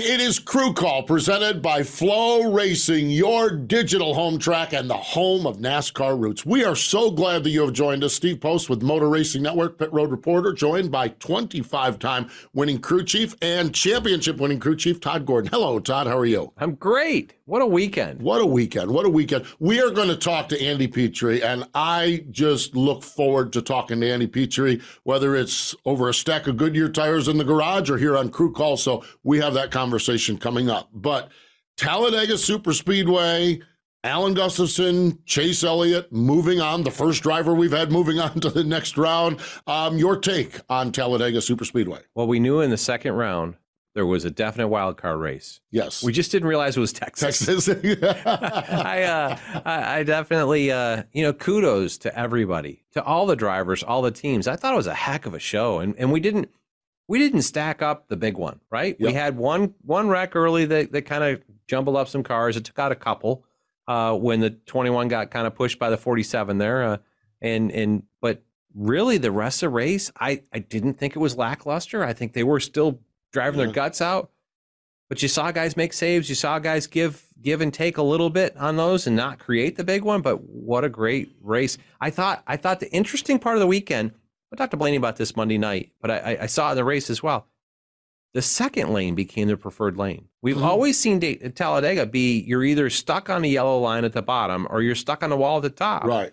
It is Crew Call presented by FloRacing, your digital home track and the home of NASCAR roots. We are so glad that you have joined us. Steve Post with Motor Racing Network, Pit Road Reporter, joined by 25 time winning crew chief and championship winning crew chief, Todd Gordon. Hello, Todd. How are you? I'm great. What a weekend. What a weekend. What a weekend. We are going to talk to Andy Petree, and I just look forward to talking to Andy Petree, whether it's over a stack of Goodyear tires in the garage or here on Crew Call. So we have that conversation coming up. But Talladega Super Speedway, Alan Gustafson, Chase Elliott moving on, the first driver we've had moving on to the next round. Um, your take on Talladega Super Speedway? Well, we knew in the second round there was a definite wild card race. Yes. We just didn't realize it was Texas. Texas. I, uh, I, I definitely, uh, you know, kudos to everybody, to all the drivers, all the teams. I thought it was a heck of a show, and and we didn't we didn't stack up the big one, right? Yep. We had one one wreck early that that kind of jumbled up some cars. It took out a couple uh, when the 21 got kind of pushed by the 47 there, uh, and and but really the rest of the race, I I didn't think it was lackluster. I think they were still driving Yeah. their guts out. But you saw guys make saves. You saw guys give give and take a little bit on those and not create the big one. But what a great race! I thought I thought the interesting part of the weekend. I talked to Blaney about this Monday night, but I, I- saw in the race as well. The second lane became the preferred lane. We've Mhm. always seen Da- Talladega be you're either stuck on the yellow line at the bottom or you're stuck on the wall at the top. right.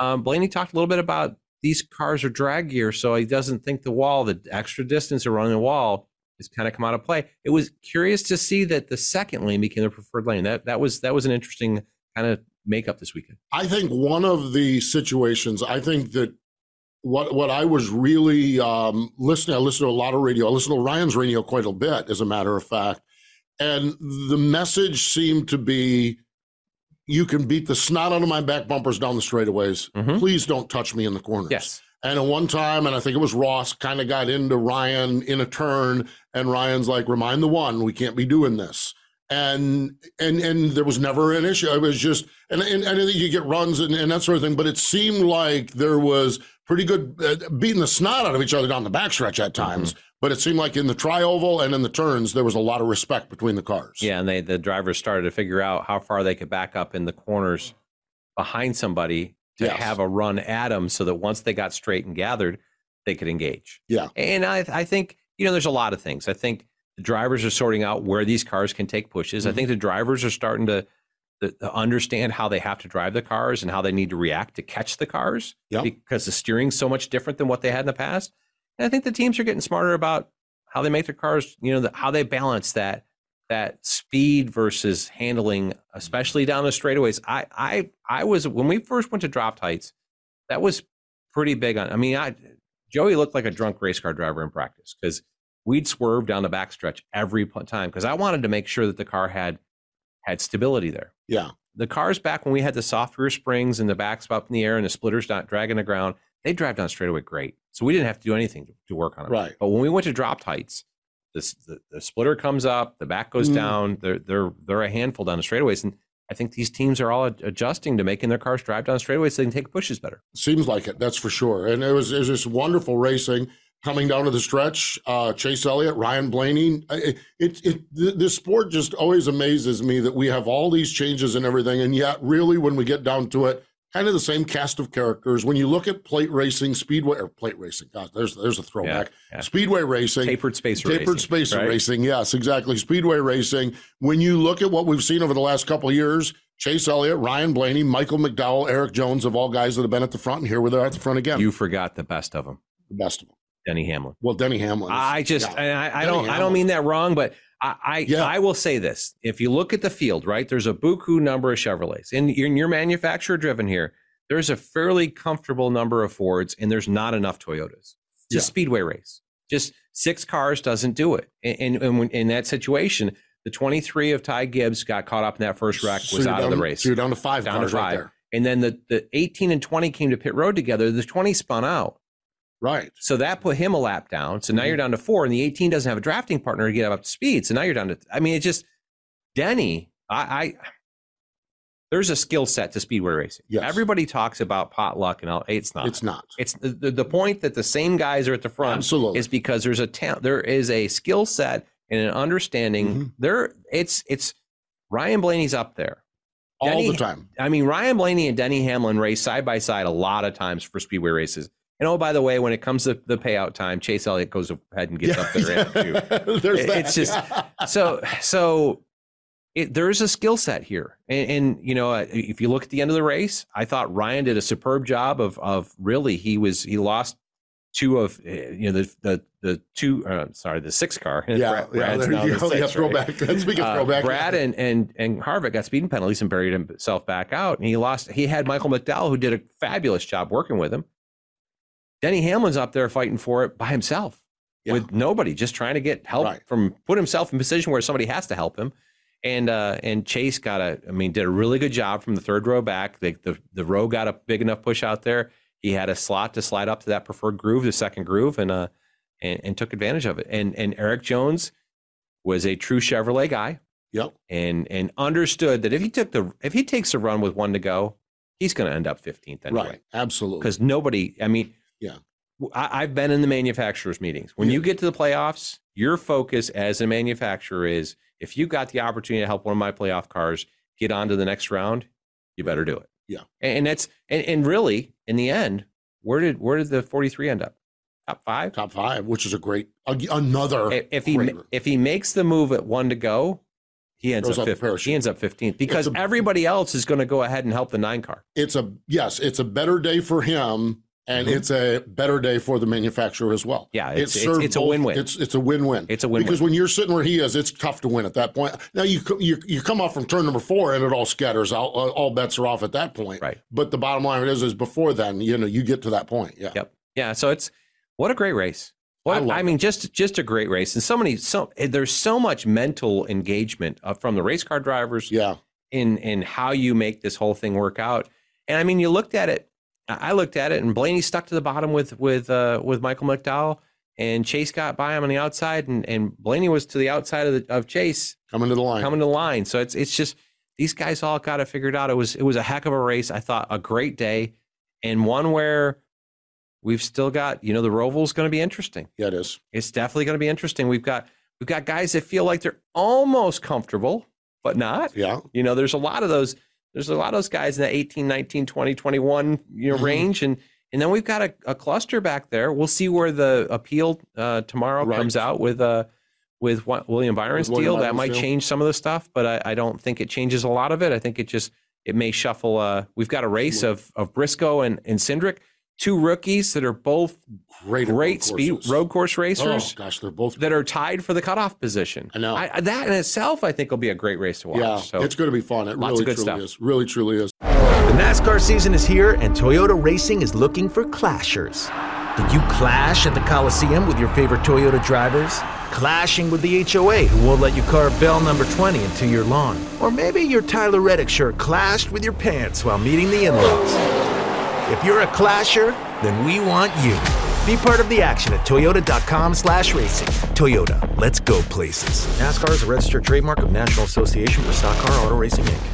Um, Blaney talked a little bit about these cars are drag gear, so he doesn't think the wall, the extra distance around the wall, is kind of come out of play. It was curious to see that the second lane became the preferred lane. That that was that was an interesting kind of makeup this weekend. I think one of the situations, I think that what what I was really um, listening, I listened to a lot of radio. I listened to Ryan's radio quite a bit, as a matter of fact, and the message seemed to be, "You can beat the snot out of my back bumpers down the straightaways. Mhm. Please don't touch me in the corners." Yes. And at one time, and I think it was Ross, kind of got into Ryan in a turn, and Ryan's like, "Remind the one, we can't be doing this." And and and there was never an issue. It was just, and and, and I think you get runs and, and that sort of thing. But it seemed like there was pretty good uh, beating the snot out of each other down the backstretch at times. But it seemed like in the tri-oval and in the turns, there was a lot of respect between the cars. Yeah, and they the drivers started to figure out how far they could back up in the corners behind somebody to Yes. have a run at them, so that once they got straight and gathered, they could engage. Yeah. And I I think you know there's a lot of things. I think drivers are sorting out where these cars can take pushes. I Mhm. think the drivers are starting to, to, to understand how they have to drive the cars and how they need to react to catch the cars Yep. because the steering's so much different than what they had in the past. And I think the teams are getting smarter about how they make their cars, you know, the, how they balance that that speed versus handling, especially down the straightaways. I I I was when we first went to drop heights, that was pretty big on. I mean, I Joey looked like a drunk race car driver in practice because we'd swerve down the backstretch every time because I wanted to make sure that the car had had stability there. Yeah. The cars back when we had the soft rear springs and the backs up in the air and the splitters not dragging the ground, they drive down straightaway great. So we didn't have to do anything to, to work on it. Right. But when we went to dropped heights, this the, the splitter comes up, the back goes Mm. down. They're they're they're a handful down the straightaways, and I think these teams are all adjusting to making their cars drive down straightaways so they can take pushes better. Seems like it, that's for sure. And it was it was just wonderful racing coming down to the stretch. Uh, Chase Elliott, Ryan Blaney. I- It it this sport just always amazes me that we have all these changes and everything, and yet really when we get down to it, kind of the same cast of characters. When you look at plate racing, speedway or plate racing, God, there's there's a throwback. yeah. Speedway racing, Tapered spacer tapered racing, spacer right? racing. Yes, exactly. Speedway racing. When you look at what we've seen over the last couple of years, Chase Elliott, Ryan Blaney, Michael McDowell, Erik Jones of all guys that have been at the front, and here we are at the front again. You forgot the best of them, the best of them. Denny Hamlin. Well, Denny Hamlin. is- I just, yeah. and I, I don't, I don't mean that wrong, but I, I, Yeah. I will say this: if you look at the field, right, there's a buku number of Chevrolets, and you're, and you're manufacturer driven here. there's a fairly comfortable number of Fords, and there's not enough Toyotas. A Yeah. speedway race. Just six cars doesn't do it. And, and, and when, in that situation, the 23 of Ty Gibbs got caught up in that first wreck, So was out of the race. So you're down to five Down to cars right there. And then the, the 18 and 20 came to pit road together. The 20 spun out. Right. So that put him a lap down. So now Mhm. you're down to four, and the 18 doesn't have a drafting partner to get up to speed. So now you're down to, I mean, it just, Denny, I, I there's a skill set to speedway racing. Yes. Everybody talks about potluck and all. It's not. It's not. It's the, the, point that the same guys are at the front Absolutely. is because there's a ta- there is a skill set and an understanding. Mhm. There, it's it's Ryan Blaney's up there. all the time. I mean, Ryan Blaney and Denny Hamlin race side by side a lot of times for speedway races. And oh, by the way, when it comes to the payout time, Chase Elliott goes ahead and gets up there. too. There's It- that. it's just- So, so it, there's a skill set here, and, and you know, if you look at the end of the race, I thought Ryan did a superb job of of really he was he lost two of uh, you know the the the two uh, sorry the six car yeah, Brad- yeah, there you go. six, yeah, right? throwback. Speaking of Uh, throwback, Brad and and and Harvick got speeding penalties and buried himself back out, and he lost. He had Michael McDowell who did a fabulous job working with him. Denny Hamlin's up there fighting for it by himself Yeah. with nobody, just trying to get help Right. from put himself in a position where somebody has to help him. And uh, and Chase got a, I mean, did a really good job from the third row back. The, the the row got a big enough push out there. He had a slot to slide up to that preferred groove, the second groove, and uh and, and took advantage of it. And and Erik Jones was a true Chevrolet guy Yep. and and understood that if he took the if he takes a run with one to go, he's going to end up 15th anyway. Right. Absolutely. Because nobody, I mean, Yeah. I, I've been in the manufacturers meetings. When you get to the playoffs, your focus as a manufacturer is if you got the opportunity to help one of my playoff cars get on to the next round, you better do it. Yeah. and, and that's and, and really in the end, where did where did the 43 end up? Top five. top five, which is a great another. If, he if he makes the move at one to go, he ends Goes up up 15th. He ends up 15th because a- everybody else is going to go ahead and help the nine car. it's a yes, it's a better day for him, and Mhm. it's a better day for the manufacturer as well. Yeah, It it's it's, served it's a win-win. It's it's a win-win. It's a win-win. because when you're sitting where he is, it's tough to win at that point. Now you you you come off from turn number four, and it all scatters out. All all bets are off at that point. Right. But the bottom line is, is before then, you know, you get to that point. Yeah. Yep. Yeah. So it's what a great race. What I I, mean, just just a great race, and so many so there's so much mental engagement uh, from the race car drivers Yeah. in in how you make this whole thing work out. And I mean, you looked at it. I looked at it, and Blaney stuck to the bottom with with uh, with Michael McDowell, and Chase got by him on the outside, and and Blaney was to the outside of the, of Chase Coming to the line. coming to the line. So it's it's just these guys all got it figured out. It was it was a heck of a race. I thought a great day, and one where we've still got you know the Roval's going to be interesting. yeah, it is. It's definitely going to be interesting. We've got we've got guys that feel like they're almost comfortable, but not. Yeah. You know, there's a lot of those. There's a lot of those guys in that 18, 19, 20, 21 you know, Mhm. range, and and then we've got a, a cluster back there. We'll see where the appeal uh, tomorrow Right. comes out with uh with William Byron's William deal. that Byron's might deal. change some of the stuff, but I, I don't think it changes a lot of it. I think it just it may shuffle. Uh, we've got a race of of Briscoe and and Cindric, two rookies that are both Great. great road speed courses. road course Oh racers gosh, they're both that are tied for the cutoff position. I know. I, that in itself, I think, will be a great race to watch. Yeah, so it's going to be fun. It lots really of good truly stuff. is. Really truly is. The NASCAR season is here, and Toyota Racing is looking for clashers. Did you clash at the Coliseum with your favorite Toyota drivers? Clashing with the HOA who won't let you carve bell number 20 into your lawn? Or maybe your Tyler Reddick shirt clashed with your pants while meeting the in laws? If you're a clasher, then we want you. Be part of the action at toyota.com slash racing. Toyota, let's go places. NASCAR is a registered trademark of National Association for Stock Car Auto Racing, Inc.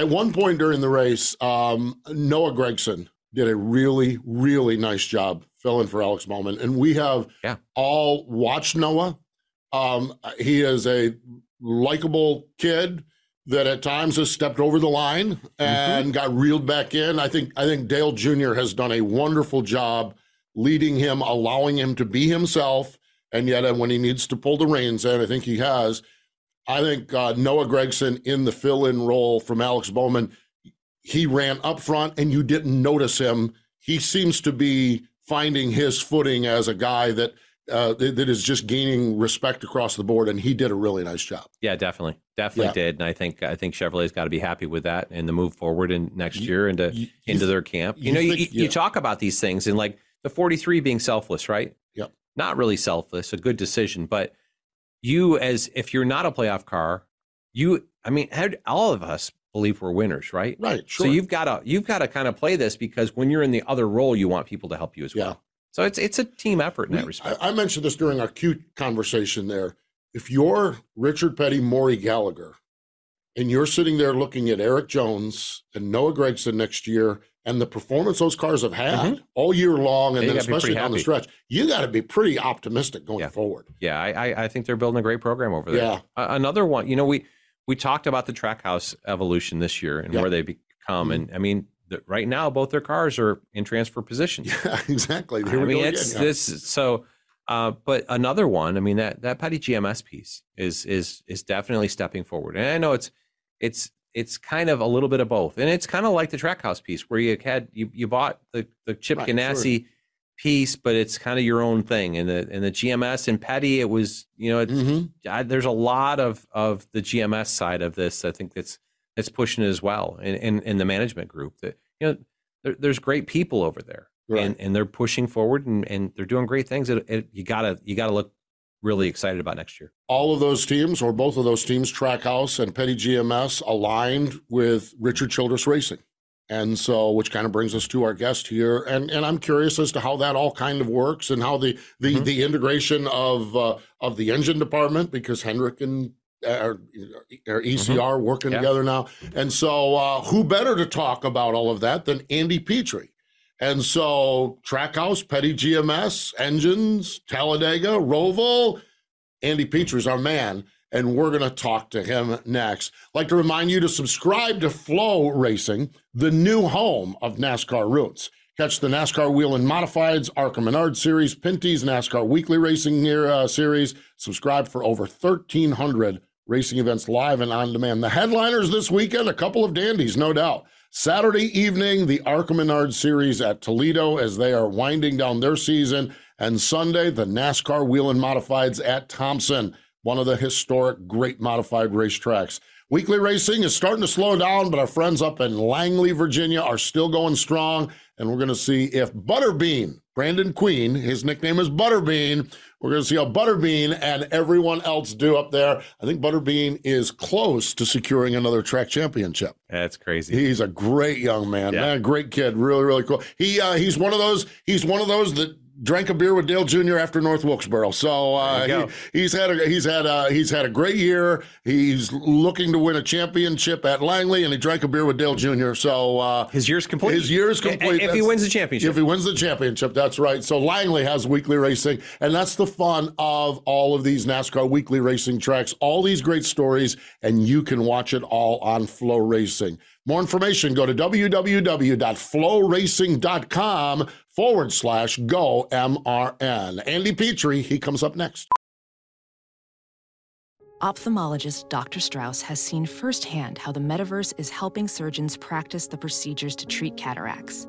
At one point during the race, um, Noah Gragson did a really, really nice job filling for Alex Bowman. And we have Yeah. all watched Noah Um, he is a likable kid that at times has stepped over the line Mm-hmm. and got reeled back in. I think I think Dale Jr. has done a wonderful job leading him, allowing him to be himself, and yet uh, when he needs to pull the reins in, I think he has. I think uh, Noah Gragson in the fill-in role from Alex Bowman, he ran up front and you didn't notice him. He seems to be finding his footing as a guy that uh, that, is just gaining respect across the board, and he did a really nice job. Yeah, definitely, definitely Yeah. did, and I think I think Chevrolet's got to be happy with that and the move forward in next You- year into you- you into their camp. You, you know, you, think- you yeah. talk about these things and like the 43 being selfless, right? Yep. Not really selfless, a good decision, but you as if you're not a playoff car, you I mean, all of us believe we're winners, right? Right, sure. So you've got to you've got to kind of play this because when you're in the other role, you want people to help you as Yeah. well. So it's it's a team effort in that respect. I, I mentioned this during our cute conversation there. If you're Richard Petty, Maury Gallagher, and you're sitting there looking at Erik Jones and Noah Gragson next year and the performance those cars have had all year long, and Mm-hmm. You then especially down the stretch, you got to be pretty optimistic going Yeah. forward. Yeah, I, I, I think they're building a great program over there. Yeah. A- another one, you know, we we talked about the Trackhouse evolution this year and Yeah. where they become, Mhm. and I mean, the, right now both their cars are in transfer position. Yeah, exactly. I Here we mean, it's again. Yeah. this. So, uh, but another one, I mean, that that Petty GMS piece is is is definitely stepping forward, and I know it's it's it's kind of a little bit of both, and it's kind of like the Trackhouse piece where you had you you bought the the Chip Right, sure. Ganassi piece, but it's kind of your own thing, and the and the GMS and Petty, it was you know it's Mhm. I, there's a lot of of the GMS side of this. I think that's that's pushing it as well, in in, in the management group. That you know, there, there's great people over there, Right. and and they're pushing forward, and, and they're doing great things. It, it, you gotta you gotta look really excited about next year. all of those teams, or both of those teams, Trackhouse and Petty GMS, aligned with Richard Childress Racing. And so, which kind of brings us to our guest here, and and I'm curious as to how that all kind of works and how the the Mhm. the integration of uh, of the engine department because Hendrick and uh, are, are ECR working Yeah. together now, and so uh, who better to talk about all of that than Andy Petree? And so, Trackhouse, Petty GMS, engines, Talladega, Roval, Andy Petree's our man, and we're going to talk to him next. like to remind you to subscribe to FloRacing, the new home of NASCAR Roots. Catch the NASCAR Whelen Modifieds, ARCA Menard Series, Pinty's NASCAR Weekly Racing uh, Series. Subscribe for over 1,300 racing events live and on demand. The headliners this weekend, a couple of dandies, no doubt. Saturday evening, the ARCA Series at Toledo as they are winding down their season. And Sunday, the NASCAR Whelen Modifieds at Thompson, one of the historic great modified racetracks. Weekly racing is starting to slow down, but our friends up in Langley, Virginia are still going strong. And we're going to see if Butterbean, Brandon Queen, his nickname is Butterbean, we're going to see how Butterbean and everyone else do up there. I think Butterbean is close to securing another track championship. That's crazy. He's a great young man, Yeah. man, great kid, really, really cool. He uh, he's one of those. He's one of those that drank a beer with Dale Jr. after North Wilkesboro. So uh, There you go. he, he's had a he's had a he's had a great year. He's looking to win a championship at Langley, and he drank a beer with Dale Jr. So uh, His year's complete. His year's complete. If he wins the championship. if he wins the championship, that's right. So Langley has weekly racing, and that's the fun of all of these NASCAR weekly racing tracks. All these great stories, and you can watch it all on FloRacing. More information, go to www.floracing.com forward slash go MRN. Andy Petree, he comes up next. Ophthalmologist Dr. Strauss has seen firsthand how the metaverse is helping surgeons practice the procedures to treat cataracts.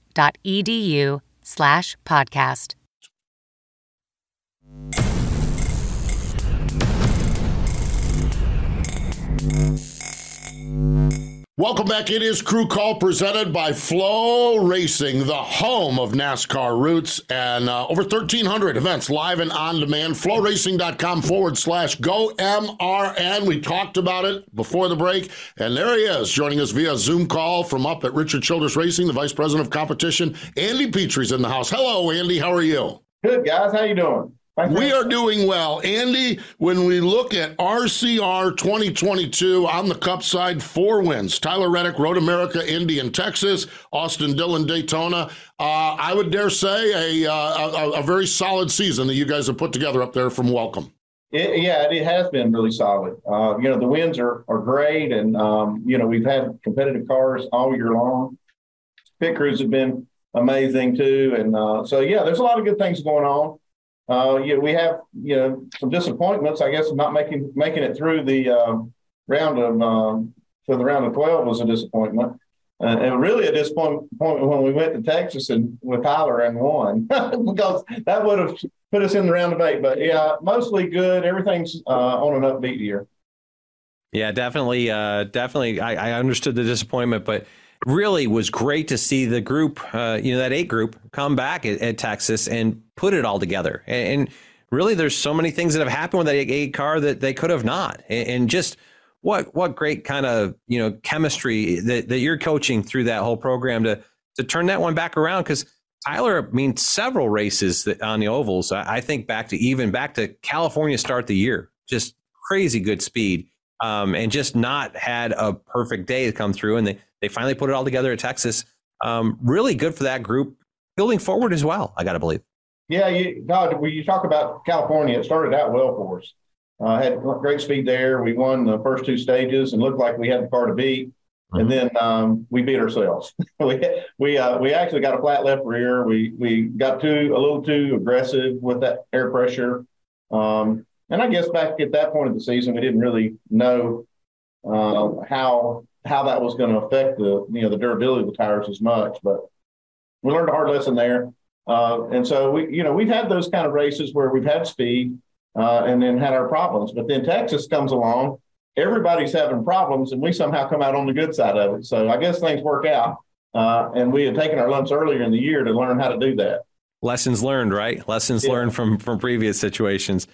slash podcast. Welcome back. It is Crew Call presented by FloRacing, the home of NASCAR roots, and uh, over 1,300 events live and on demand. FloRacing.com forward slash go MRN. We talked about it before the break, and there he is joining us via Zoom call from up at Richard Childress Racing, the Vice President of Competition. Andy Petree's in the house. Hello, Andy. How are you? Good, guys. How you doing? We are doing well. Andy, when we look at RCR 2022 on the cup side, four wins Tyler Reddick, Road America, Indy, and Texas, Austin Dillon, Daytona. Uh, I would dare say a, uh, a, a, very solid season that you guys have put together up there from Welcome. It, yeah, it has been really solid. Uh, you know, the wins are, are great, and, um, you know, we've had competitive cars all year long. Pit crews have been amazing too. And uh, so, yeah, there's a lot of good things going on. Uh, yeah, we have you know some disappointments. I guess not making making it through the uh, round of um, for the round of twelve was a disappointment, uh, and really a disappointment when we went to Texas and with Tyler and won because that would have put us in the round of eight. But yeah, mostly good. Everything's uh, on an upbeat year. Yeah, definitely, uh, definitely. I, I understood the disappointment, but really was great to see the group, uh, you know, that eight group come back at, at Texas and put it all together. And, and, really, there's so many things that have happened with that eight car that they could have not. And, and, just what what great kind of you know chemistry that, that you're coaching through that whole program to to turn that one back around because. Tyler, I mean, several races that, on the ovals. I, I think back to even back to California start the year, just crazy good speed, um, and just not had a perfect day to come through. And they they finally put it all together at Texas. Um, really good for that group building forward as well. I got to believe. Yeah, you, God, when you talk about California, it started out well for us. Uh, had great speed there. We won the first two stages and looked like we had the car to beat. Mm-hmm. And then um, we beat ourselves. we we uh, we actually got a flat left rear. We we got too a little too aggressive with that air pressure. Um, and I guess back at that point of the season, we didn't really know uh, how how that was going to affect the you know the durability of the tires as much. But we learned a hard lesson there, uh, and so we you know we've had those kind of races where we've had speed uh, and then had our problems. But then Texas comes along, everybody's having problems, and we somehow come out on the good side of it. So I guess things work out. Uh, and we had taken our lumps earlier in the year to learn how to do that. Lessons learned, right? Lessons yeah. learned from from previous situations.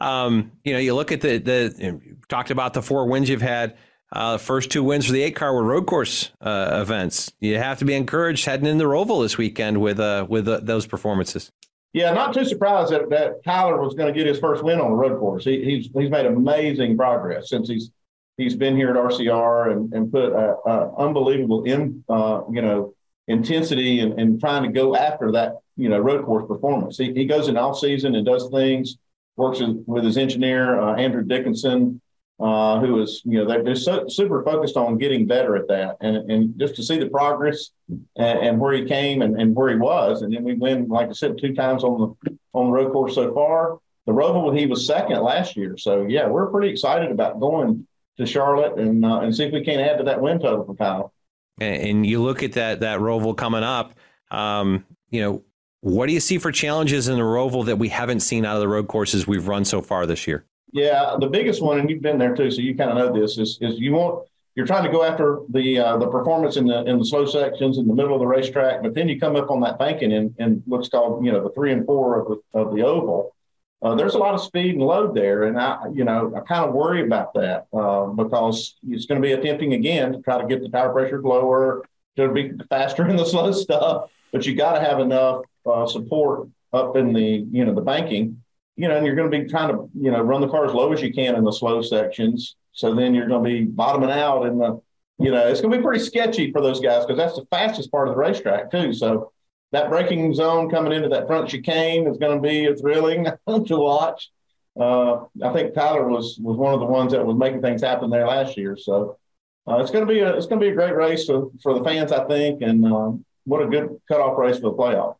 Um, you know, you look at the the talked about the four wins you've had. Uh, the first two wins for the eight car were road course uh, events. You have to be encouraged heading into Roval this weekend with uh, with uh, those performances. Yeah, not too surprised that, that Tyler was going to get his first win on the road course. He, he's he's made amazing progress since he's he's been here at RCR and, and put a, a unbelievable in uh, you know intensity and, and trying to go after that you know road course performance. He, he goes in off season and does things, works with his engineer uh, Andrew Dickinson uh, who is, you know, they're, they're so, super focused on getting better at that. And, and just to see the progress and, and where he came and, and, where he was. And then we win, like I said, two times on the, on the road course so far. The Roval, he was second last year. So, yeah, we're pretty excited about going to Charlotte and, uh, and see if we can't add to that win total for Kyle. And you look at that, that Roval coming up, um, you know, what do you see for challenges in the Roval that we haven't seen out of the road courses we've run so far this year? Yeah, the biggest one, and you've been there too, so you kind of know this is is you want you're trying to go after the uh, the performance in the in the slow sections in the middle of the racetrack, but then you come up on that banking in, in what's called you know the three and four of the of the oval. Uh, there's a lot of speed and load there, and I you know I kind of worry about that uh, because it's going to be attempting again to try to get the tire pressure lower, to be faster in the slow stuff, but you got to have enough uh, support up in the you know the banking you know, and you're going to be trying to, you know, run the car as low as you can in the slow sections. So then you're going to be bottoming out in the, you know, it's going to be pretty sketchy for those guys because that's the fastest part of the racetrack too. So that braking zone coming into that front chicane is going to be thrilling to watch. Uh, I think Tyler was was one of the ones that was making things happen there last year. So uh, it's going to be a it's going to be a great race for, for the fans, I think, and uh, what a good cutoff race for the playoff.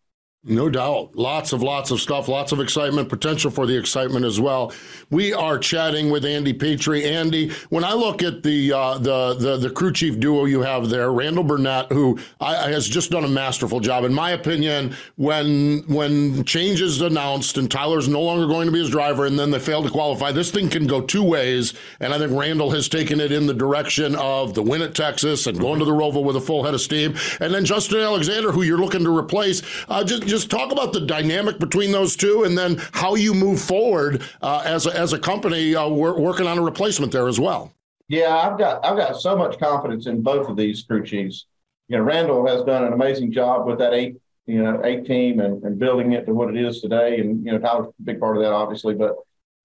No doubt. Lots of lots of stuff, lots of excitement, potential for the excitement as well. We are chatting with Andy Petree. Andy, when I look at the uh, the, the the crew chief duo you have there, Randall Burnett, who I, has just done a masterful job, in my opinion. When when change is announced and Tyler's no longer going to be his driver, and then they fail to qualify, this thing can go two ways. And I think Randall has taken it in the direction of the win at Texas and going to the Roval with a full head of steam. And then Justin Alexander, who you're looking to replace, uh, just, just just talk about the dynamic between those two, and then how you move forward uh, as a, as a company uh, working on a replacement there as well. Yeah, I've got I've got so much confidence in both of these crew chiefs. You know, Randall has done an amazing job with that eight you know eight team and, and building it to what it is today, and you know Tyler's a big part of that, obviously, but.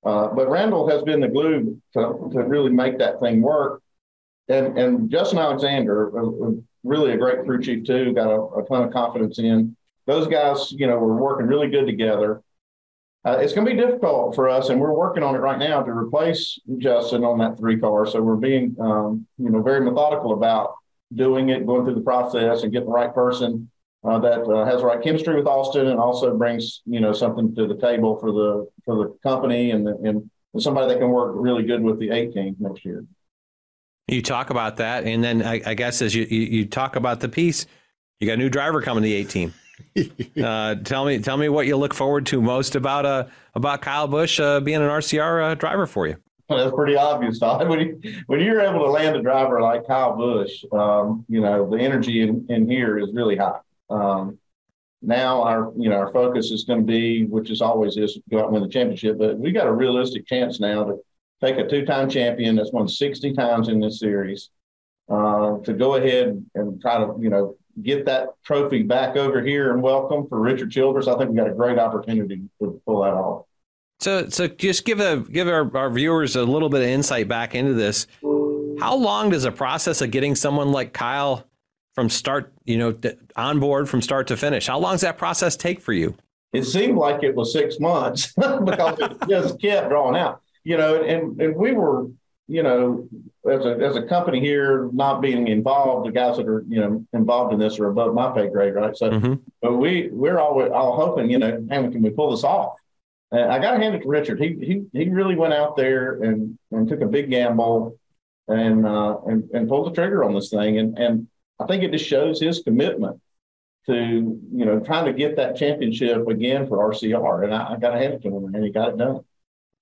Uh, but Randall has been the glue to, to really make that thing work. And, and Justin Alexander, really a great crew chief too, got a, a ton of confidence in those guys, you know, were working really good together. Uh, it's going to be difficult for us, and we're working on it right now to replace Justin on that three car. So we're being, um, you know, very methodical about doing it, going through the process, and getting the right person uh, that uh, has the right chemistry with Austin, and also brings, you know, something to the table for the for the company and the, and somebody that can work really good with the 18 next year. You talk about that, and then I, I guess as you, you, you talk about the piece, you got a new driver coming to the 18. Uh, tell me, tell me what you look forward to most about uh, about Kyle Busch uh, being an RCR uh, driver for you. That's pretty obvious, Todd. When, you, when you're able to land a driver like Kyle Busch, um, you know the energy in, in here is really high. Um, now our you know our focus is going to be, which is always is, go out and win the championship. But we got a realistic chance now to take a two-time champion that's won 60 times in this series uh, to go ahead and try to you know get that trophy back over here and welcome for Richard Childress, I think we got a great opportunity to pull that off. So, so just give a give our, our viewers a little bit of insight back into this. How long does a process of getting someone like Kyle from start, you know, on board from start to finish? How long does that process take for you? It seemed like it was six months because it just kept drawing out. You know, and and we were, you know, as a as a company here, not being involved, the guys that are you know involved in this are above my pay grade, right? So, mm-hmm. but we we're always all hoping, you know, hey, can we pull this off? I got to hand it to Richard. He he he really went out there and and took a big gamble and uh, and and pulled the trigger on this thing. And and I think it just shows his commitment to you know trying to get that championship again for RCR. And I, I got to hand it to him, and he got it done.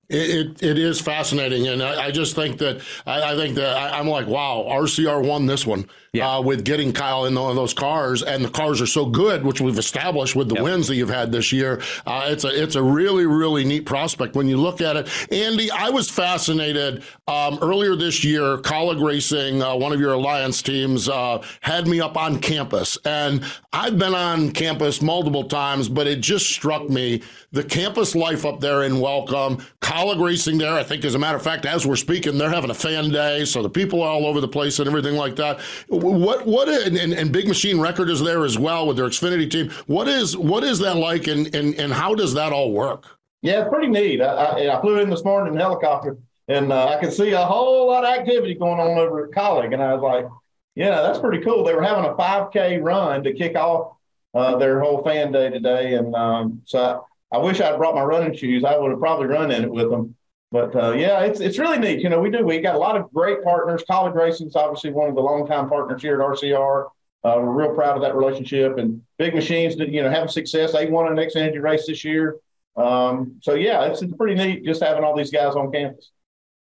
It, it, it is fascinating, and I, I just think that I, I think that I, am like, wow, RCR won this one yeah. uh, with getting Kyle in one of those cars, and the cars are so good, which we've established with the yep. wins that you've had this year. Uh, it's a it's a really really neat prospect when you look at it. Andy, I was fascinated um, earlier this year. Kaulig Racing, uh, one of your alliance teams, uh, had me up on campus, and I've been on campus multiple times, but it just struck me the campus life up there in Welcome. Kaulig Racing there, I think, as a matter of fact, as we're speaking, they're having a fan day, so the people are all over the place and everything like that. What what and, and Big Machine Record is there as well with their Xfinity team. What is what is that like, and and and how does that all work? Yeah, pretty neat. I, I, I flew in this morning in helicopter, and uh, I could see a whole lot of activity going on over at Kaulig, and I was like, yeah, that's pretty cool. They were having a 5K run to kick off uh, their whole fan day today, and um, so I, wish I'd brought my running shoes. I would have probably run in it with them. But uh, yeah, it's it's really neat. You know, we do. We got a lot of great partners. Kaulig Racing's obviously one of the longtime partners here at RCR. Uh, we're real proud of that relationship. And Big Machines, did, you know, having success. They won an Energy race this year. Um, so yeah, it's, it's pretty neat just having all these guys on campus.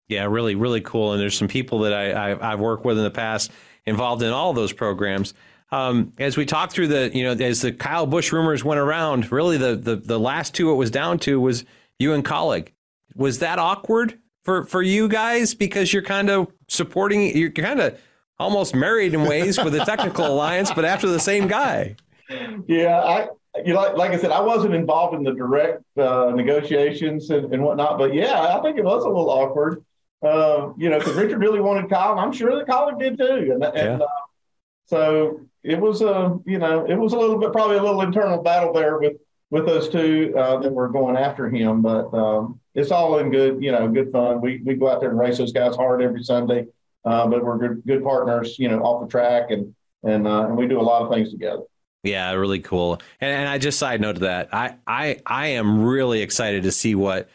Yeah, really, really cool. And there's some people that I, I have worked with in the past involved in all those programs. Um, as we talked through the, you know, as the Kyle Busch rumors went around, really the the the last two it was down to was you and Kaulig was that awkward for for you guys because you're kind of supporting you're kind of almost married in ways with the technical alliance, but after the same guy. Yeah, I you know, like, like I said, I wasn't involved in the direct uh, negotiations and, and, whatnot, but yeah, I think it was a little awkward. Uh, you know, because Richard really wanted Kyle. I'm sure that Kyle did too, and, and yeah. uh, so it was a you know it was a little bit probably a little internal battle there with with those two uh, that were going after him. But um, it's all in good, you know, good fun. We we go out there and race those guys hard every Sunday. Uh, but we're good good partners, you know, off the track and and uh, and we do a lot of things together. Yeah, really cool. And, and I just side note to that. I, I I am really excited to see what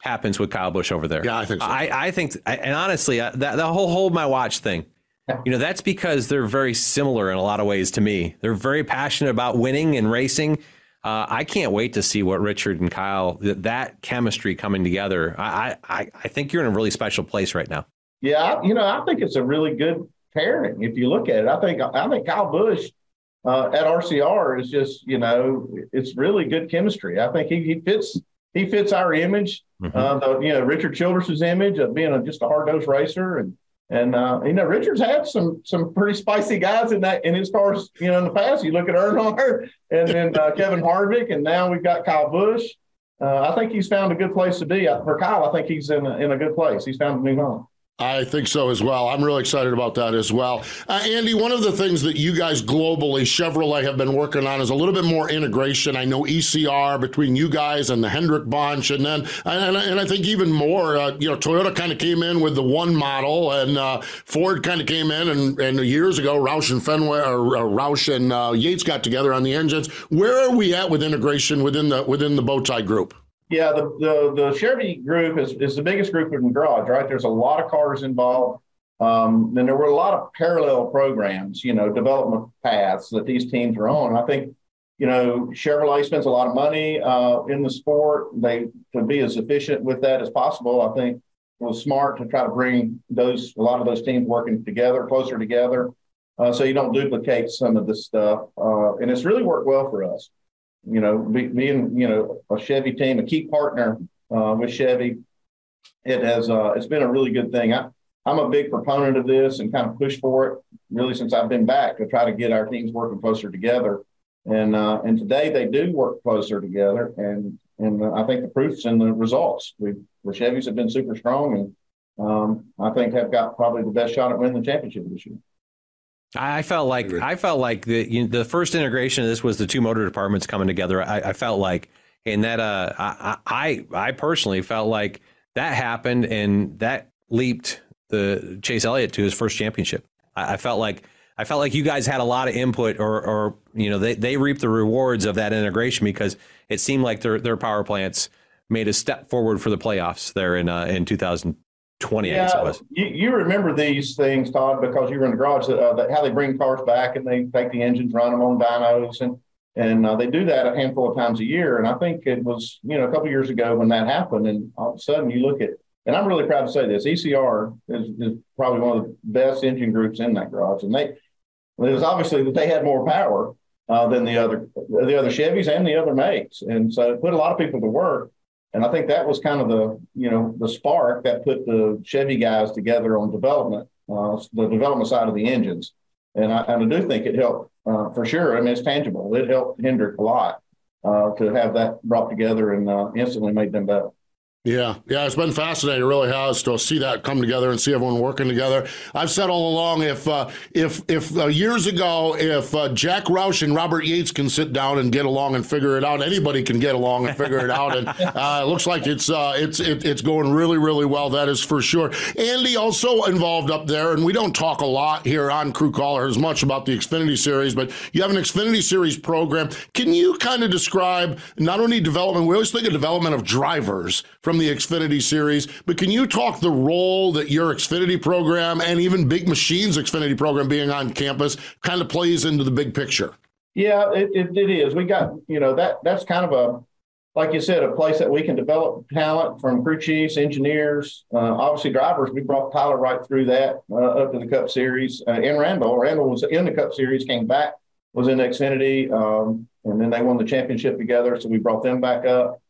happens with Kyle Busch over there. Yeah, I think so. I, I think, and honestly, uh, that the whole hold my watch thing, you know, that's because they're very similar in a lot of ways to me. They're very passionate about winning and racing. Uh, I can't wait to see what Richard and Kyle that, that chemistry coming together. I, I I think you're in a really special place right now. Yeah, you know, I think it's a really good pairing if you look at it. I think I think Kyle Busch uh, at RCR is just you know it's really good chemistry. I think he, he fits he fits our image, mm-hmm. uh, the, you know Richard Childress's image of being a, just a hard nosed racer, and and uh, you know Richard's had some some pretty spicy guys in that in his cars. You know in the past, you look at Earnhardt and then uh, Kevin Harvick, and now we've got Kyle Busch. Uh, I think he's found a good place to be. For Kyle, I think he's in a, in a good place. He's found a new home. I think so as well. I'm really excited about that as well. Uh, Andy, one of the things that you guys globally, Chevrolet, have been working on is a little bit more integration. I know ECR between you guys and the Hendrick bunch, and then and, and I think even more. Uh, you know, Toyota kind of came in with the one model, and uh, Ford kind of came in, and, and years ago, Roush and Fenway or uh, Roush and uh, Yates got together on the engines. Where are we at with integration within the within the Bowtie group? Yeah, the, the, the Chevy group is, is the biggest group in garage, right? There's a lot of cars involved. Um, and there were a lot of parallel programs, you know, development paths that these teams are on. I think, you know, Chevrolet spends a lot of money uh, in the sport. They to be as efficient with that as possible. I think was smart to try to bring those a lot of those teams working together, closer together, uh, so you don't duplicate some of this stuff. Uh, and it's really worked well for us you know, being you know a Chevy team, a key partner uh, with Chevy, it has uh, it's been a really good thing. I, I'm a big proponent of this and kind of push for it really since I've been back to try to get our teams working closer together. And uh, and today they do work closer together, and and I think the proof's in the results. We the Chevys have been super strong, and um, I think have got probably the best shot at winning the championship this year. I felt like I felt like the you know, the first integration of this was the two motor departments coming together. I, I felt like, and that uh, I, I I personally felt like that happened and that leaped the Chase Elliott to his first championship. I, I felt like I felt like you guys had a lot of input, or or you know they they reaped the rewards of that integration because it seemed like their their power plants made a step forward for the playoffs there in uh, in 2000, 20, yeah, I guess it was. You, you remember these things, Todd, because you were in the garage, uh, that how they bring cars back and they take the engines, run them on dynos, and and uh, they do that a handful of times a year. And I think it was, you know, a couple years ago when that happened, and all of a sudden you look at, and I'm really proud to say this, ECR is, is probably one of the best engine groups in that garage, and they it was obviously that they had more power uh, than the other the other Chevys and the other makes, and so it put a lot of people to work. And I think that was kind of the, you know, the spark that put the Chevy guys together on development, uh, the development side of the engines. And I, and I do think it helped uh, for sure. I mean, it's tangible. It helped Hendrick a lot uh, to have that brought together and uh, instantly made them better. Yeah, yeah, it's been fascinating. It really has to see that come together and see everyone working together. I've said all along, if uh, if if uh, years ago, if uh, Jack Roush and Robert Yates can sit down and get along and figure it out, anybody can get along and figure it out. And uh, it looks like it's uh, it's it, it's going really really well. That is for sure. Andy also involved up there, and we don't talk a lot here on Crew Caller as much about the Xfinity Series, but you have an Xfinity Series program. Can you kind of describe not only development? We always think of development of drivers from from the Xfinity series. But can you talk the role that your Xfinity program and even Big Machines Xfinity program being on campus kind of plays into the big picture? Yeah, it, it, it is. We got, you know, that that's kind of a, like you said, a place that we can develop talent from crew chiefs, engineers, uh, obviously drivers. We brought Tyler right through that uh, up to the Cup Series. Uh, and Randall, Randall was in the Cup Series, came back, was in Xfinity, um, and then they won the championship together. So we brought them back up.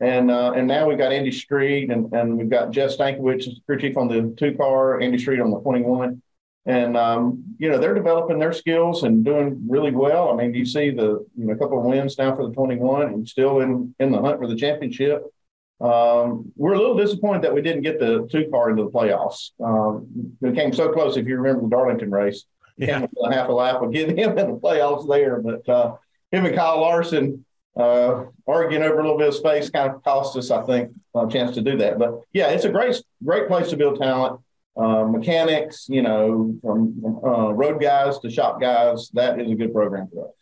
And uh, and now we've got Andy Street and, and we've got Jeff Stankiewicz, crew chief on the two car, Andy Street on the 21. And, um, you know, they're developing their skills and doing really well. I mean, you see the, you know, a couple of wins now for the 21 and still in, in the hunt for the championship. Um, we're a little disappointed that we didn't get the two car into the playoffs. Um, we came so close, if you remember the Darlington race, yeah. a half a lap of getting him in the playoffs there. But uh, him and Kyle Larson, uh, arguing over a little bit of space kind of cost us, I think, a chance to do that. But yeah, it's a great, great place to build talent. Uh, mechanics, you know, from uh, road guys to shop guys, that is a good program for us.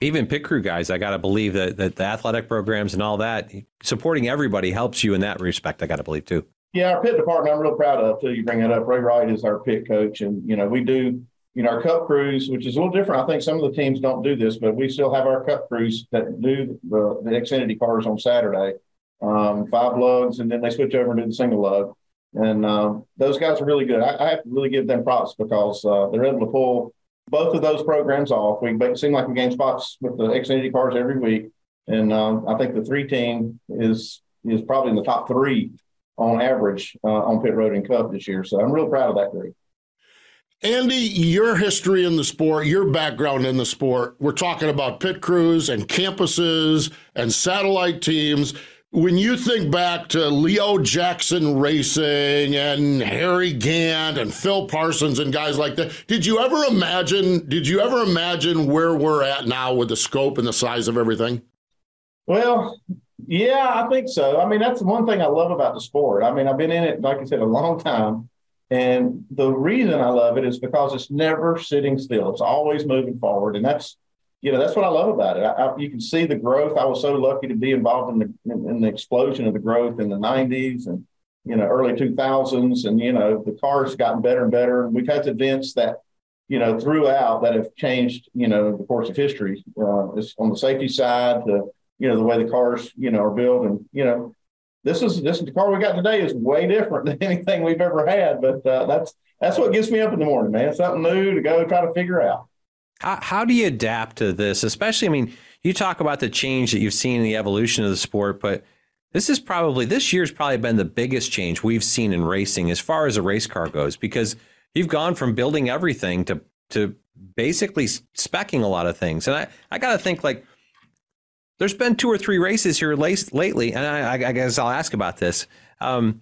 even pit crew guys, I got to believe that, that the athletic programs and all that, supporting everybody helps you in that respect. I got to believe too. Yeah, our pit department, I'm real proud of too. You bring that up. Ray Wright is our pit coach, and you know we do, you know, our cup crews, which is a little different. I think some of the teams don't do this, but we still have our cup crews that do the, the Xfinity cars on Saturday, um, five lugs, and then they switch over to the single lug. And um, those guys are really good. I, I, have to really give them props because uh, they're able to pull both of those programs off. We seem like we gain spots with the Xfinity cars every week, and um, I think the three team is is probably in the top three on average uh, on pit road and cup this year. So I'm real proud of that group. Andy, your history in the sport, your background in the sport, we're talking about pit crews and campuses and satellite teams when you think back to Leo Jackson Racing and Harry Gant and Phil Parsons and guys like that, did you ever imagine? Did you ever imagine where we're at now with the scope and the size of everything? Well, yeah, I think so. I mean, that's one thing I love about the sport. I mean, I've been in it, like I said, a long time. And the reason I love it is because it's never sitting still. It's always moving forward. And that's you know, that's what I love about it. I, I, you can see the growth. I was so lucky to be involved in the in, in, the explosion of the growth in the '90s and you know early 2000s, and you know the cars gotten better and better. And we've had events that you know throughout that have changed you know the course of history. Uh, it's on the safety side, the you know the way the cars you know are built, and you know this is this the car we got today is way different than anything we've ever had. But uh, that's that's what gets me up in the morning, man. Something new to go try to figure out. How, how do you adapt to this? Especially, I mean, you talk about the change that you've seen in the evolution of the sport, but this is probably this year's probably been the biggest change we've seen in racing as far as a race car goes because you've gone from building everything to to basically specking a lot of things. And I, I got to think like there's been two or three races here lately, and I, I guess I'll ask about this. Um,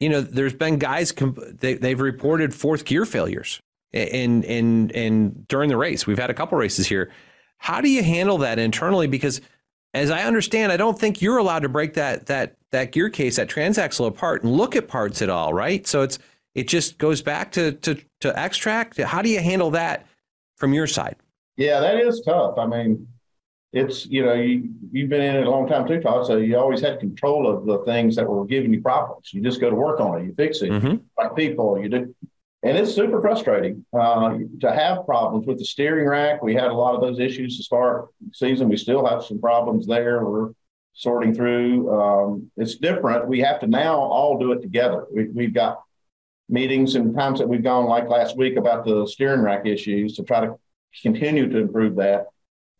you know, there's been guys they, they've reported fourth gear failures in in in during the race. We've had a couple races here. How do you handle that internally? Because as I understand, I don't think you're allowed to break that that that gear case, that transaxle apart and look at parts at all, right? So it's it just goes back to to to Xtrac. How do you handle that from your side? Yeah, that is tough. I mean, it's you know you you've been in it a long time too, Todd. So you always had control of the things that were giving you problems. You just go to work on it. You fix it. Mm-hmm. Like people, you do and it's super frustrating uh, to have problems with the steering rack. We had a lot of those issues to start season. We still have some problems there. We're sorting through. Um, it's different. We have to now all do it together. We, have got meetings and times that we've gone like last week about the steering rack issues to try to continue to improve that.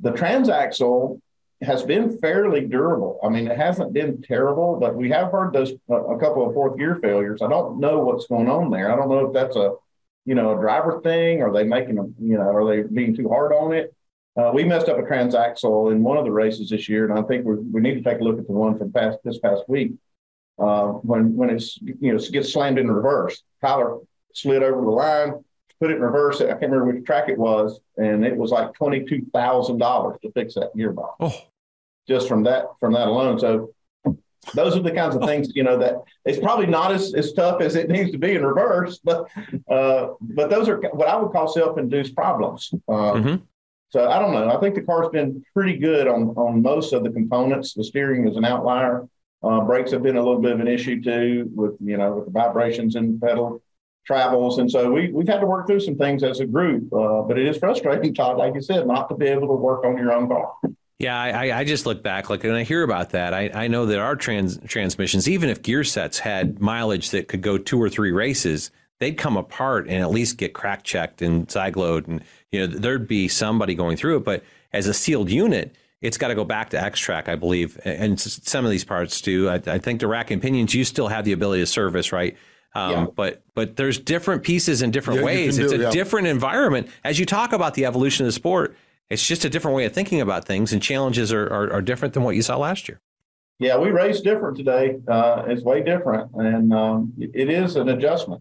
The transaxle has been fairly durable. I mean, it hasn't been terrible, but we have heard those a couple of fourth gear failures. I don't know what's going on there. I don't know if that's a you know a driver thing. Are they making them? You know, are they being too hard on it? Uh, we messed up a transaxle in one of the races this year, and I think we we need to take a look at the one from past this past week uh, when when it's you know gets slammed in reverse. Tyler slid over the line, put it in reverse. I can't remember which track it was, and it was like twenty two thousand dollars to fix that gearbox. Oh just from that from that alone. So those are the kinds of things you know that it's probably not as, as tough as it needs to be in reverse, but uh, but those are what I would call self-induced problems. Uh, mm-hmm. So I don't know. I think the car's been pretty good on on most of the components. The steering is an outlier. Uh, brakes have been a little bit of an issue too, with you know with the vibrations in the pedal travels, and so we we've had to work through some things as a group. Uh, but it is frustrating, Todd, like you said, not to be able to work on your own car. Yeah, I, I just look back, like when I hear about that, I, I know that our trans, transmissions, even if gear sets had mileage that could go two or three races, they'd come apart and at least get crack checked and side and you know there'd be somebody going through it. But as a sealed unit, it's got to go back to Xtrac, I believe, and some of these parts do. I, I, think the rack and pinions, you still have the ability to service, right? Um, yeah. But but there's different pieces in different yeah, ways. It's a yeah. different environment as you talk about the evolution of the sport it's just a different way of thinking about things, and challenges are, are, are different than what you saw last year. Yeah, we race different today. Uh, it's way different, and um, it is an adjustment.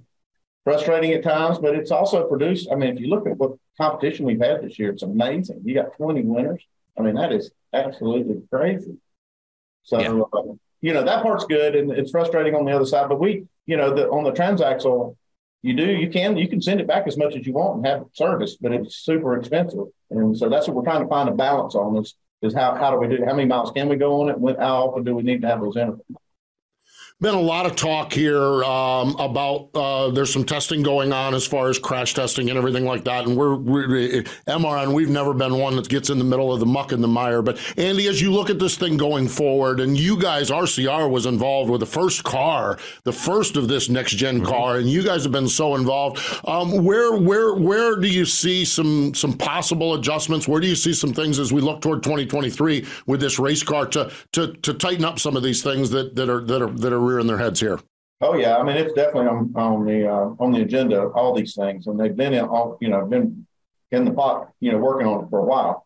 Frustrating at times, but it's also produced. I mean, if you look at what competition we've had this year, it's amazing. You got 20 winners. I mean, that is absolutely crazy. So, yeah. uh, you know, that part's good, and it's frustrating on the other side. But we, you know, the, on the transaxle, you do, you can, you can send it back as much as you want and have it serviced, but it's super expensive. And so that's what we're trying to find a balance on is, is how, how do we do, how many miles can we go on it? When, how often do we need to have those intervals? Been a lot of talk here um, about uh, there's some testing going on as far as crash testing and everything like that. And we're, we're MRN, we've never been one that gets in the middle of the muck and the mire. But Andy, as you look at this thing going forward, and you guys, RCR was involved with the first car, the first of this next general mm-hmm. car, and you guys have been so involved. Um, where where where do you see some some possible adjustments? Where do you see some things as we look toward 2023 with this race car to to to tighten up some of these things that that are that are that are rearing their heads here? Oh yeah, I mean it's definitely on, on the uh, on the agenda. All these things, and they've been in all you know been in the pot, you know, working on it for a while.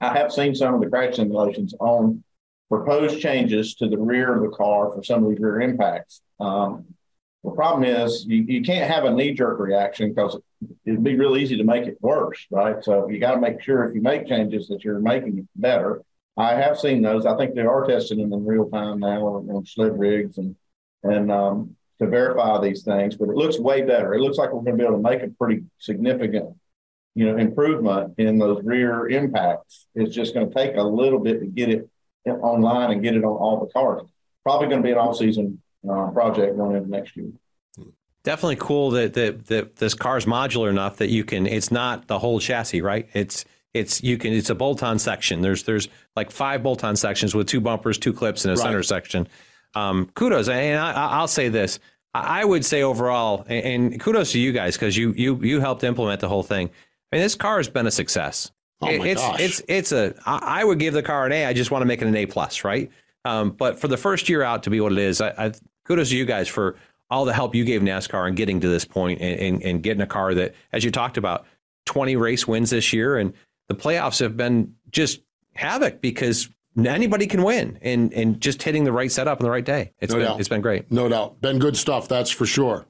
I have seen some of the crash simulations on proposed changes to the rear of the car for some of these rear impacts. Um, the problem is you, you can't have a knee jerk reaction because it'd be real easy to make it worse, right? So you got to make sure if you make changes that you're making it better. I have seen those. I think they are testing them in real time now on, on sled rigs and and um, to verify these things. But it looks way better. It looks like we're going to be able to make a pretty significant, you know, improvement in those rear impacts. It's just going to take a little bit to get it online and get it on all the cars. Probably going to be an all-season uh, project going into next year. Definitely cool that, that that this car is modular enough that you can. It's not the whole chassis, right? It's it's you can it's a bolt-on section. There's there's like five bolt-on sections with two bumpers, two clips, and a right. center section um, kudos. And I, will say this: I would say overall, and kudos to you guys because you you you helped implement the whole thing. I mean, this car has been a success. Oh my it's gosh. it's it's a. I would give the car an A. I just want to make it an A plus, right? Um, but for the first year out to be what it is, I, I, kudos to you guys for all the help you gave NASCAR in getting to this point and, and, and getting a car that, as you talked about, 20 race wins this year, and the playoffs have been just havoc because anybody can win and and just hitting the right setup on the right day. It's no been doubt. it's been great. No doubt. Been good stuff, that's for sure.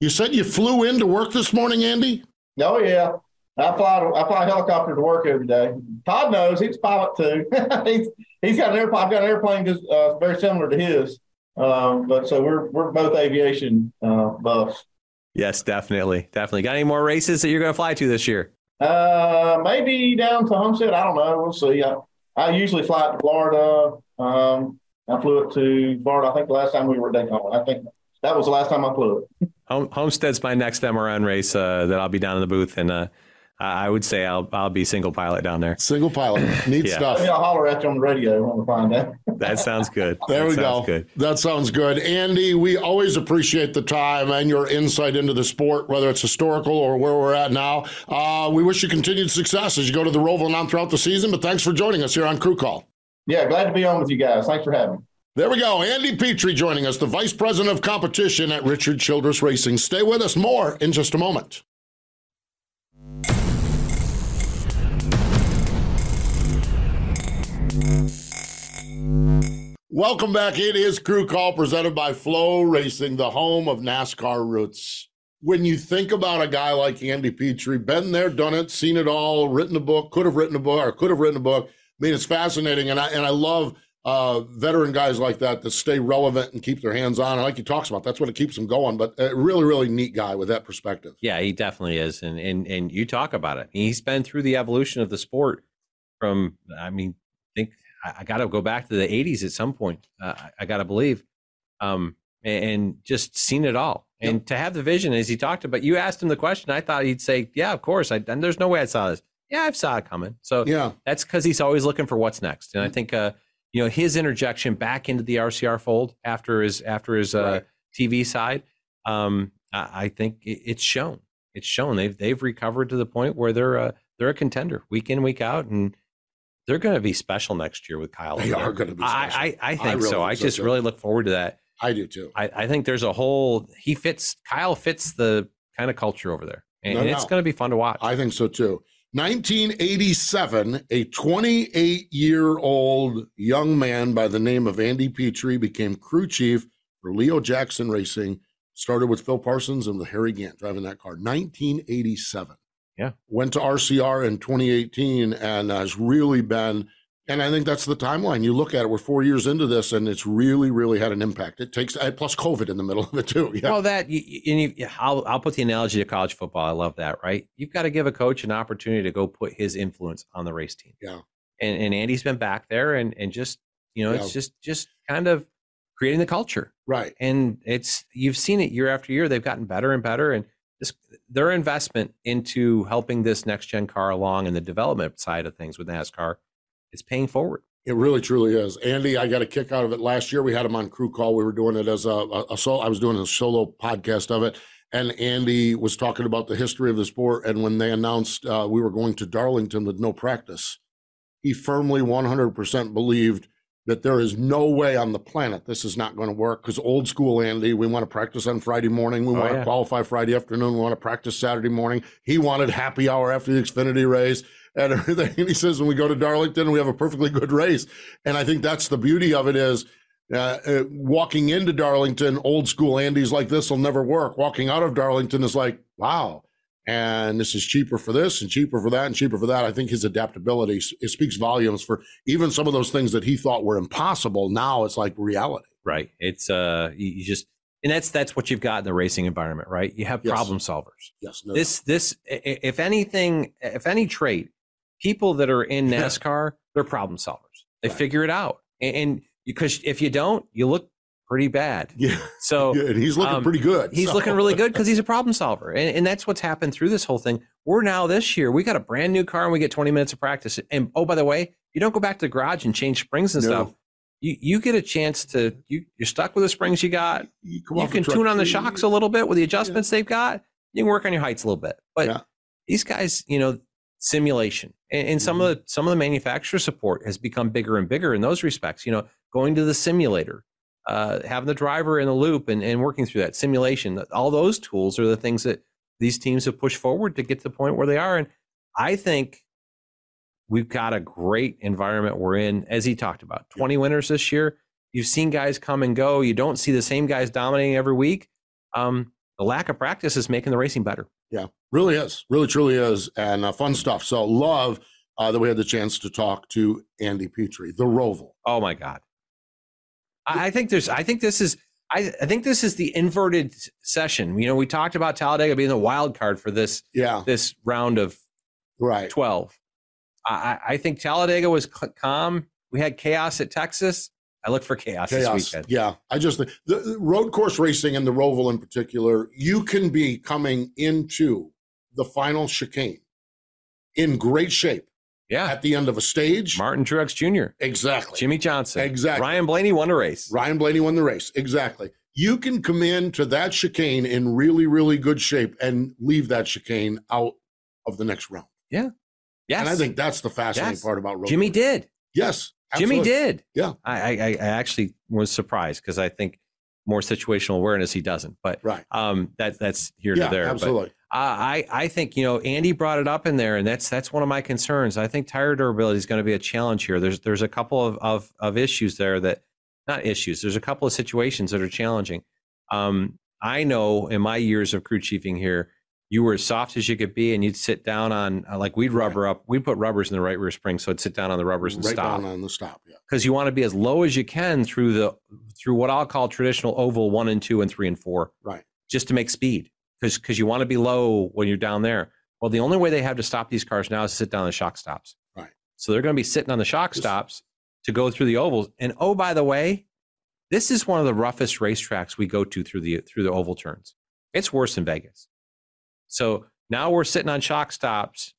You said you flew in to work this morning, Andy? Oh yeah. I fly I fly a helicopter to work every day. Todd knows he's a pilot too. he's he's got an airplane. I've got an airplane just uh, very similar to his. Um, but so we're we're both aviation uh, buffs. Yes, definitely, definitely. Got any more races that you're going to fly to this year? Uh, maybe down to Homestead. I don't know. We'll see. I, I usually fly to Florida. Um, I flew it to Florida. I think the last time we were at Daytona. I think that was the last time I flew it. Homestead's my next MRN race uh, that I'll be down in the booth, and uh, I would say I'll I'll be single pilot down there. Single pilot, neat yeah. stuff. I'll holler at you on the radio when we find out. that sounds good. There that we go. Good. That sounds good, Andy. We always appreciate the time and your insight into the sport, whether it's historical or where we're at now. Uh, we wish you continued success as you go to the Roval on throughout the season. But thanks for joining us here on Crew Call. Yeah, glad to be on with you guys. Thanks for having me. There we go. Andy Petree joining us, the Vice President of Competition at Richard Childress Racing. Stay with us more in just a moment. Welcome back. It is Crew Call presented by FloRacing, the home of NASCAR roots. When you think about a guy like Andy Petree, been there, done it, seen it all, written a book, could have written a book, or could have written a book. I mean, it's fascinating, and I and I love uh, veteran guys like that that stay relevant and keep their hands on. And like he talks about, that's what it keeps him going. But a really, really neat guy with that perspective. Yeah, he definitely is. And and and you talk about it. He's been through the evolution of the sport from. I mean, I, I got to go back to the 80s at some point. Uh, I, I got to believe. Um, and, and, just seen it all. And to have the vision, as he talked about, you asked him the question. I thought he'd say, "Yeah, of course." I, and there's no way I saw this. Yeah, I saw it coming. So yeah, that's because he's always looking for what's next. And I mm-hmm. think, uh, you know, his interjection back into the RCR fold after his after his uh, right. TV side, um, I, I think it, it's shown. It's shown they've they've recovered to the point where they're a, they're a contender week in week out, and they're going to be special next year with Kyle. They are going to be. I, I, I think I really so. I just really look forward to that. I do too. I, I think there's a whole. He fits. Kyle fits the kind of culture over there, and, no, no. it's going to be fun to watch. I think so too. 1987, a 28 year old young man by the name of Andy Petree became crew chief for Leo Jackson Racing. Started with Phil Parsons and with Harry Gant driving that car. 1987. Yeah. Went to RCR in 2018 and has really been And I think that's the timeline. You look at it, we're four years into this, and it's really, really had an impact. It takes, plus COVID in the middle of it, too. Yeah. Well, that, you, you, you, I'll, I'll put the analogy to college football. I love that, right? You've got to give a coach an opportunity to go put his influence on the race team. Yeah. And, and Andy's been back there and, and just, you know, Yeah. it's just, just kind of creating the culture. right. and it's you've seen it year after year they've gotten better and better and this their investment into helping this next gen car along and the development side of things with NASCAR is paying forward It really, truly is. Andy, I got a kick out of it last year. We had him on crew call. We were doing it as a, a, a solo. I was doing a solo podcast of it. And Andy was talking about the history of the sport. And when they announced uh, we were going to Darlington with no practice, he firmly 100% believed that there is no way on the planet this is not going to work because old school Andy, we want to practice on Friday morning. We Oh, want to yeah. qualify Friday afternoon. We want to practice Saturday morning. He wanted happy hour after the Xfinity race and everything. And he says, when we go to Darlington, we have a perfectly good race. And I think that's the beauty of it is uh, uh, walking into Darlington, old school Andy's like, this will never work. Walking out of Darlington is like, wow. And this is cheaper for this and cheaper for that and cheaper for that. I think his adaptability it speaks volumes for even some of those things that he thought were impossible. Now it's like reality. right it's uh you, just and that's that's what you've got in the racing environment right you have Yes. problem solvers Yes. No this this if anything if any trait people that are in NASCAR they're problem solvers they Right. figure it out and, and because if you don't you look pretty bad yeah. so yeah. And he's looking um, pretty good. He's so- looking really good because he's a problem solver. And, and that's what's happened through this whole thing. We're now this year, we got a brand new car and we get 20 minutes of practice. And oh, by the way, you don't go back to the garage and change springs and No. stuff. You, you get a chance to, you, you're stuck with the springs you got. You, You can tune on the shocks a little bit with the adjustments they've got. You can work on your heights a little bit. But Yeah. these guys, you know, simulation and, and some of Mm-hmm. the some of the manufacturer support has become bigger and bigger in those respects. You know, going to the simulator, uh, having the driver in the loop and, and working through that simulation. All those tools are the things that these teams have pushed forward to get to the point where they are. And I think we've got a great environment we're in, as he talked about. 20 winners this year. You've seen guys come and go. You don't see the same guys dominating every week. Um, the lack of practice is making the racing better. Yeah, really is. Really, truly is. And uh, fun stuff. So love uh, that we had the chance to talk to Andy Petree, the Roval. Oh my God. I, think there's I think this is I, I think this is the inverted session. You know, we talked about Talladega being the wild card for this Yeah, this round of right. 12. I, I- think Talladega was calm. We had chaos at Texas. I look for chaos, this Chaos. weekend. Yeah, I just the, the road course racing and the Roval in particular, you can be coming into the final chicane in great shape Yeah. at the end of a stage. Martin Truex Jr., Exactly. Jimmie Johnson, Exactly. Ryan Blaney won a race. Ryan Blaney won the race. Exactly. You can come into that chicane in really, really good shape and leave that chicane out of the next round. Yeah. Yes. And I think that's the fascinating Yes. part about road Jimmy did. Yes. Jimmy did. Yeah. I, I, I actually was surprised because I think more situational awareness he doesn't. But Right. um, that that's here Yeah, to there. But absolutely. I I think you know Andy brought it up in there, and that's that's one of my concerns. I think tire durability is going to be a challenge here. There's there's a couple of, of of issues there that not issues. There's a couple of situations that are challenging. Um, I know in my years of crew chiefing here, you were as soft as you could be, and you'd sit down on uh, like we'd rubber up. We'd put rubbers in the right rear spring, so I'd sit down on the rubbers and right stop down on the stop. Yeah. because you want to be as low as you can through the through what I'll call traditional oval one and two and three and four, Right. just to make speed because because you want to be low when you're down there. Well, the only way they have to stop these cars now is to sit down on the shock stops. Right. So they're going to be sitting on the shock stops to go through the ovals. And oh, by the way, this is one of the roughest racetracks we go to through the through the oval turns. It's worse than Vegas. So now we're sitting on shock stops,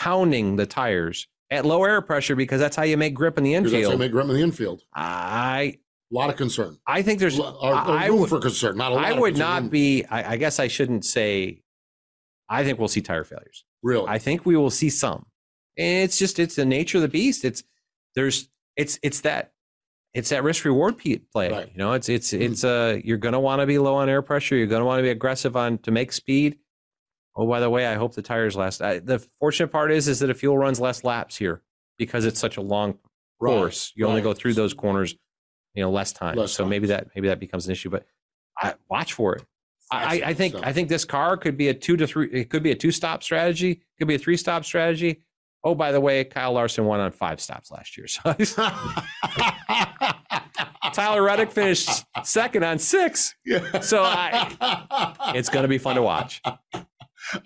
pounding the tires at low air pressure because that's how you make grip in the Because that's how infield. you make room in the infield. I A lot of concern. I think there's or I, room would for concern. Not a lot I would not be I, I guess I shouldn't say I think we'll see tire failures. Really. I think we will see some. And it's just it's the nature of the beast. It's there's it's it's that it's that risk reward play. Right. You know, it's it's Mhm. it's uh you're gonna want to be low on air pressure. You're gonna want to be aggressive on to make speed. Oh, by the way, I hope the tires last. I, the fortunate part is is that the fuel runs less laps here because it's such a long Right, course. You only go through those corners, you know, less time. Less so maybe that maybe that becomes an issue. But I, watch for it. I, I think stuff. I think this car could be a two to three. It could be a two stop strategy. Could be a three stop strategy. Oh, by the way, Kyle Larson won on five stops last year. So Tyler Reddick finished second on six. Yeah. So I, it's going to be fun to watch.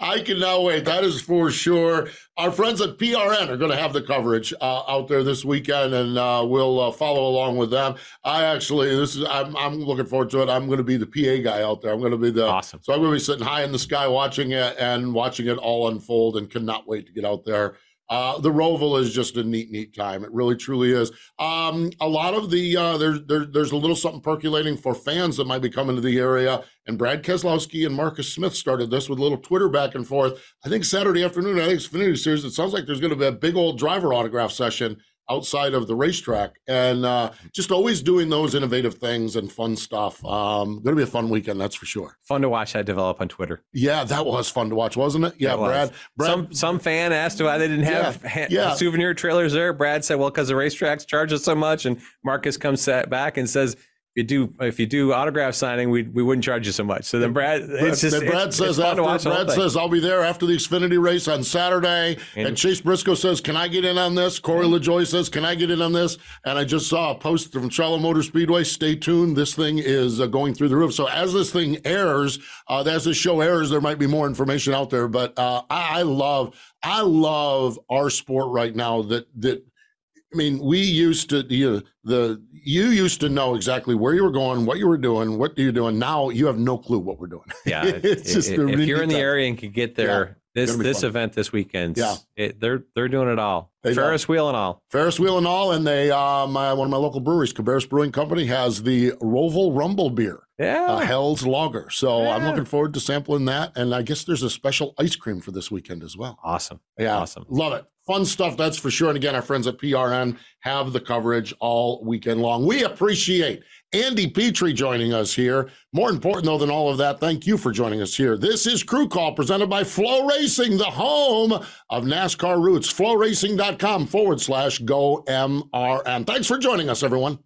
I cannot wait. That is for sure. Our friends at PRN are going to have the coverage uh, out there this weekend, and uh, we'll uh, follow along with them. I actually, this is, I'm, I'm looking forward to it. I'm going to be the PA guy out there. I'm going to be the awesome. So I'm going to be sitting high in the sky watching it and watching it all unfold, and cannot wait to get out there uh, the Roval is just a neat, neat time. It really, truly is. Um, a lot of the uh, there's there, there's a little something percolating for fans that might be coming to the area. And Brad Keselowski and Marcus Smith started this with a little Twitter back and forth. I think Saturday afternoon, I think it's Xfinity Series. It sounds like there's going to be a big old driver autograph session outside of the racetrack and uh, just always doing those innovative things and fun stuff. Um, going to be a fun weekend, that's for sure. Fun to watch that develop on Twitter. Yeah, that was fun to watch, wasn't it? Yeah, It Brad, Brad. Some some fan asked why they didn't have Yeah, ha- yeah. souvenir trailers there. Brad said, "Well, because the racetracks charge us so much." And Marcus comes back and says, "If you do if you do autograph signing, we we wouldn't charge you so much." So then Brad, it's just Then Brad it's, says it's after Brad says I'll be there after the Xfinity race on Saturday. And, And- Chase Briscoe says, "Can I get in on this?" Corey LaJoie says, "Can I get in on this?" And I just saw a post from Charlotte Motor Speedway. Stay tuned. This thing is uh, going through the roof. So as this thing airs, uh, as this show airs, there might be more information out there. But uh, I, I love, I love our sport right now. That that. I mean, we used to you the you used to know exactly where you were going, what you were doing, what you're doing. Now you have no clue what we're doing. yeah, it's i- just i- a if you're in the area and can get there, this this fun. event this weekend, Yeah. it, they're they're doing it all. They Ferris wheel and all. Ferris wheel and all, and they uh, one of my local breweries, Cabarrus Brewing Company, has the Roval Rumble beer, Yeah, uh, Hell's Lager. So I'm looking forward to sampling that, and I guess there's a special ice cream for this weekend as well. awesome. Yeah, Awesome. love it. Fun stuff, that's for sure. And again, our friends at PRN have the coverage all weekend long. We appreciate Andy Petree joining us here. More important, though, than all of that, thank you for joining us here. This is Crew Call presented by FloRacing, the home of NASCAR roots. FloRacing.com forward slash go m r n. Thanks for joining us, everyone.